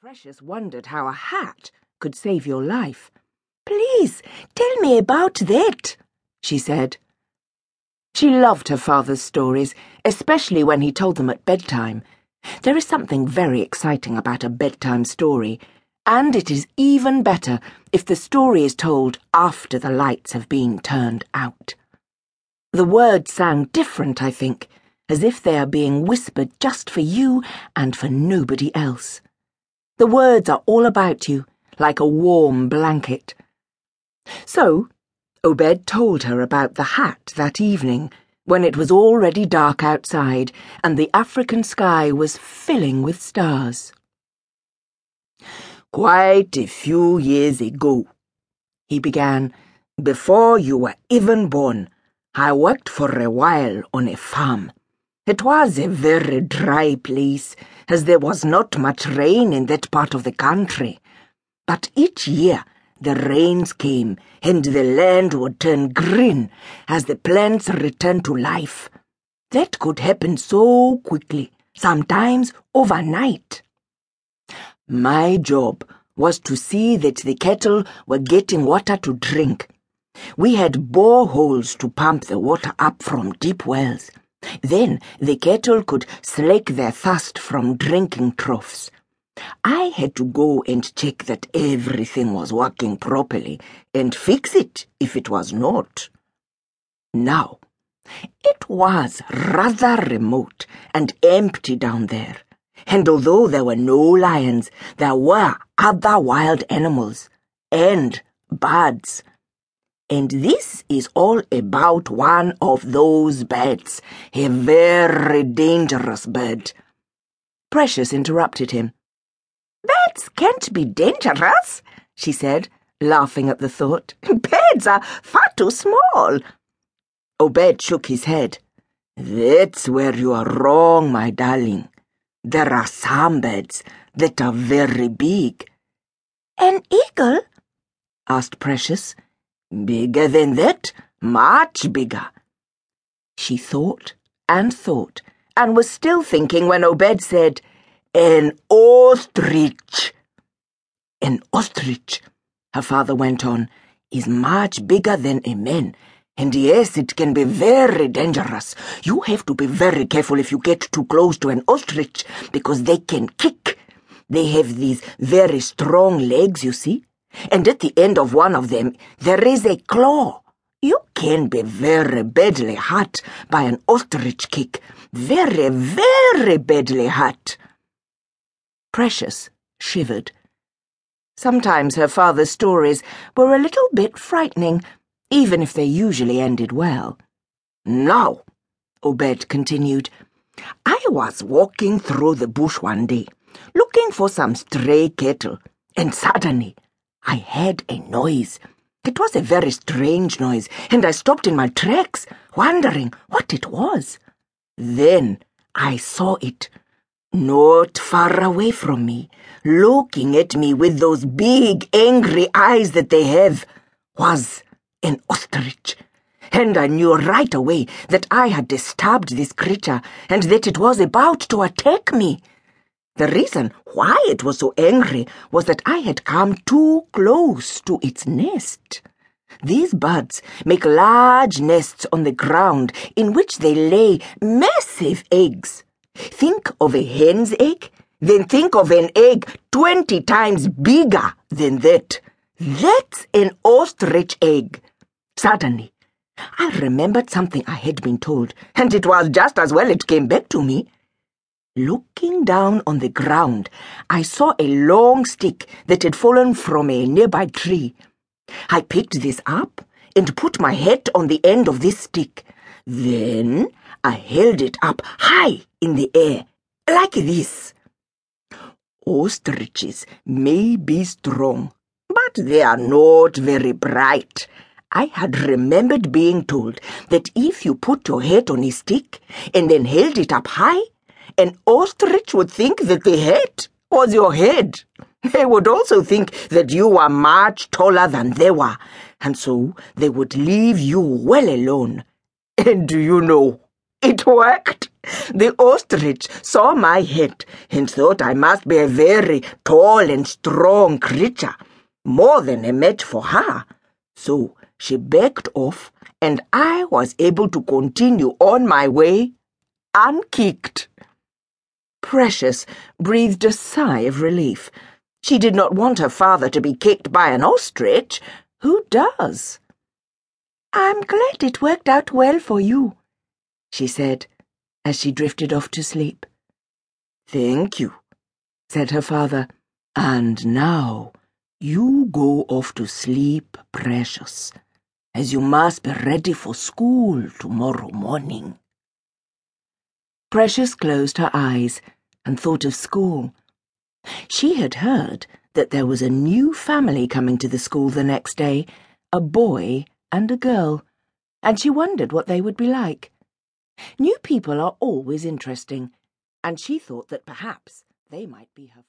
Precious wondered how a hat could save your life. Please, tell me about that, she said. She loved her father's stories, especially when he told them at bedtime. There is something very exciting about a bedtime story, and it is even better if the story is told after the lights have been turned out. The words sound different, I think, as if they are being whispered just for you and for nobody else. The words are all about you, like a warm blanket. So, Obed told her about the hat that evening, when it was already dark outside and the African sky was filling with stars. Quite a few years ago, he began, before you were even born, I worked for a while on a farm. It was a very dry place, as there was not much rain in that part of the country. But each year the rains came, and the land would turn green as the plants returned to life. That could happen so quickly, sometimes overnight. My job was to see that the cattle were getting water to drink. We had boreholes to pump the water up from deep wells. Then the cattle could slake their thirst from drinking troughs. I had to go and check that everything was working properly and fix it if it was not. Now, it was rather remote and empty down there, and although there were no lions, there were other wild animals and birds and this is all about one of those birds, a very dangerous bird. Precious interrupted him. Birds can't be dangerous, she said, laughing at the thought. Birds are far too small. Obed shook his head. That's where you are wrong, my darling. There are some birds that are very big. An eagle? asked Precious. Bigger than that, much bigger. She thought and thought and was still thinking when Obed said, An ostrich. An ostrich, her father went on, is much bigger than a man. And yes, it can be very dangerous. You have to be very careful if you get too close to an ostrich because they can kick. They have these very strong legs, you see and at the end of one of them there is a claw. You can be very badly hurt by an ostrich kick. Very, very badly hurt. Precious shivered. Sometimes her father's stories were a little bit frightening, even if they usually ended well. Now, Obed continued, I was walking through the bush one day, looking for some stray cattle, and suddenly I heard a noise. It was a very strange noise, and I stopped in my tracks, wondering what it was. Then I saw it, not far away from me, looking at me with those big, angry eyes that they have, was an ostrich. And I knew right away that I had disturbed this creature and that it was about to attack me. The reason why it was so angry was that I had come too close to its nest. These birds make large nests on the ground in which they lay massive eggs. Think of a hen's egg, then think of an egg 20 times bigger than that. That's an ostrich egg. Suddenly, I remembered something I had been told, and it was just as well it came back to me. Looking down on the ground, I saw a long stick that had fallen from a nearby tree. I picked this up and put my head on the end of this stick. Then I held it up high in the air, like this. Ostriches may be strong, but they are not very bright. I had remembered being told that if you put your head on a stick and then held it up high, an ostrich would think that the head was your head. They would also think that you were much taller than they were, and so they would leave you well alone. And do you know, it worked. The ostrich saw my head and thought I must be a very tall and strong creature, more than a match for her. So she backed off, and I was able to continue on my way unkicked. Precious breathed a sigh of relief. She did not want her father to be kicked by an ostrich. Who does? I'm glad it worked out well for you, she said as she drifted off to sleep. Thank you, said her father. And now you go off to sleep, precious, as you must be ready for school tomorrow morning. Precious closed her eyes and thought of school. She had heard that there was a new family coming to the school the next day, a boy and a girl, and she wondered what they would be like. New people are always interesting, and she thought that perhaps they might be her.